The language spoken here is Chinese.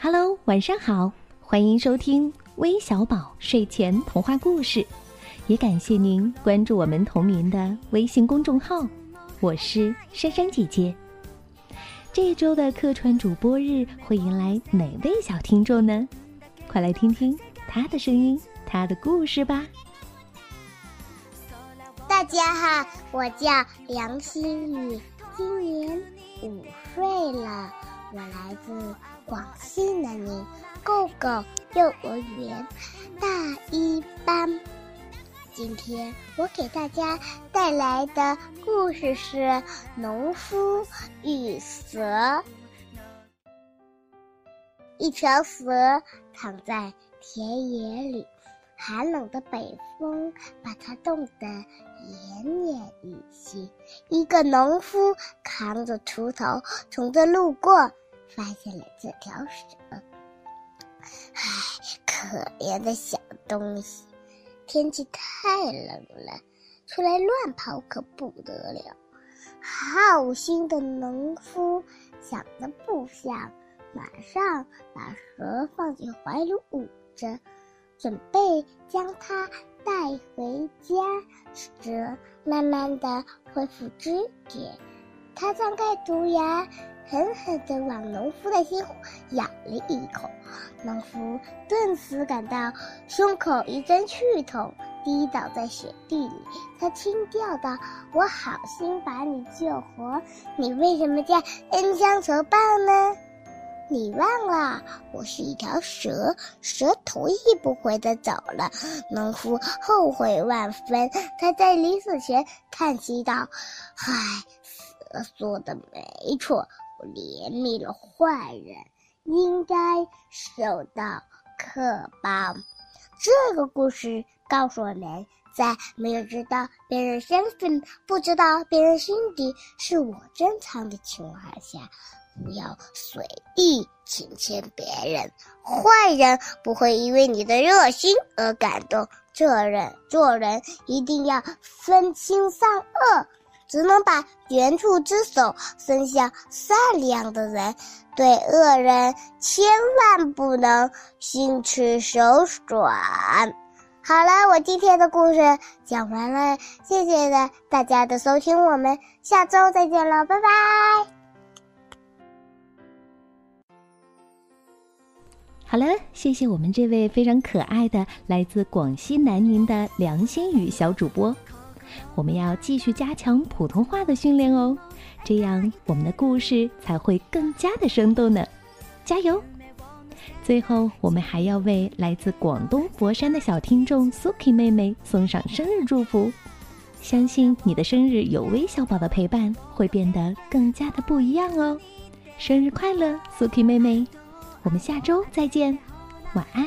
Hello，晚上好，欢迎收听微小宝睡前童话故事，也感谢您关注我们同名的微信公众号。我是珊珊姐姐。这周的客串主播日会迎来哪位小听众呢？快来听听他的声音，他的故事吧。大家好，我叫梁新宇，今年五岁了，我来自广西南宁狗狗幼儿园大一班。今天我给大家带来的故事是《农夫与蛇》。一条蛇躺在田野里，寒冷的北风把它冻得奄奄一息。一个农夫扛着锄头从这路过，发现了这条蛇。唉，可怜的小东西。天气太冷了，出来乱跑可不得了。好心的农夫想都不想，马上把蛇放进怀里捂着，准备将它带回家。蛇慢慢的恢复知觉，它张开毒牙。狠狠地往农夫的心咬了一口，农夫顿时感到胸口一阵剧痛，跌倒在雪地里。他轻叫道：“我好心把你救活，你为什么这样恩将仇报呢？你忘了，我是一条蛇。”蛇头也不回的走了。农夫后悔万分，他在临死前叹息道：“唉，蛇说的没错。”我怜悯了坏人，应该受到可报。这个故事告诉我们，在没有知道别人身份、不知道别人心底是我珍藏的情况下，不要随意亲亲别人。坏人不会因为你的热心而感动，做人做人一定要分清善恶。只能把援助之手伸向善良的人，对恶人千万不能心慈手软。好了，我今天的故事讲完了，谢谢的大家的收听，我们下周再见了，拜拜。好了，谢谢我们这位非常可爱的来自广西南宁的梁心宇小主播。我们要继续加强普通话的训练哦，这样我们的故事才会更加的生动呢。加油！最后，我们还要为来自广东佛山的小听众 Suki 妹妹送上生日祝福。相信你的生日有微小宝的陪伴，会变得更加的不一样哦。生日快乐，Suki 妹妹！我们下周再见，晚安。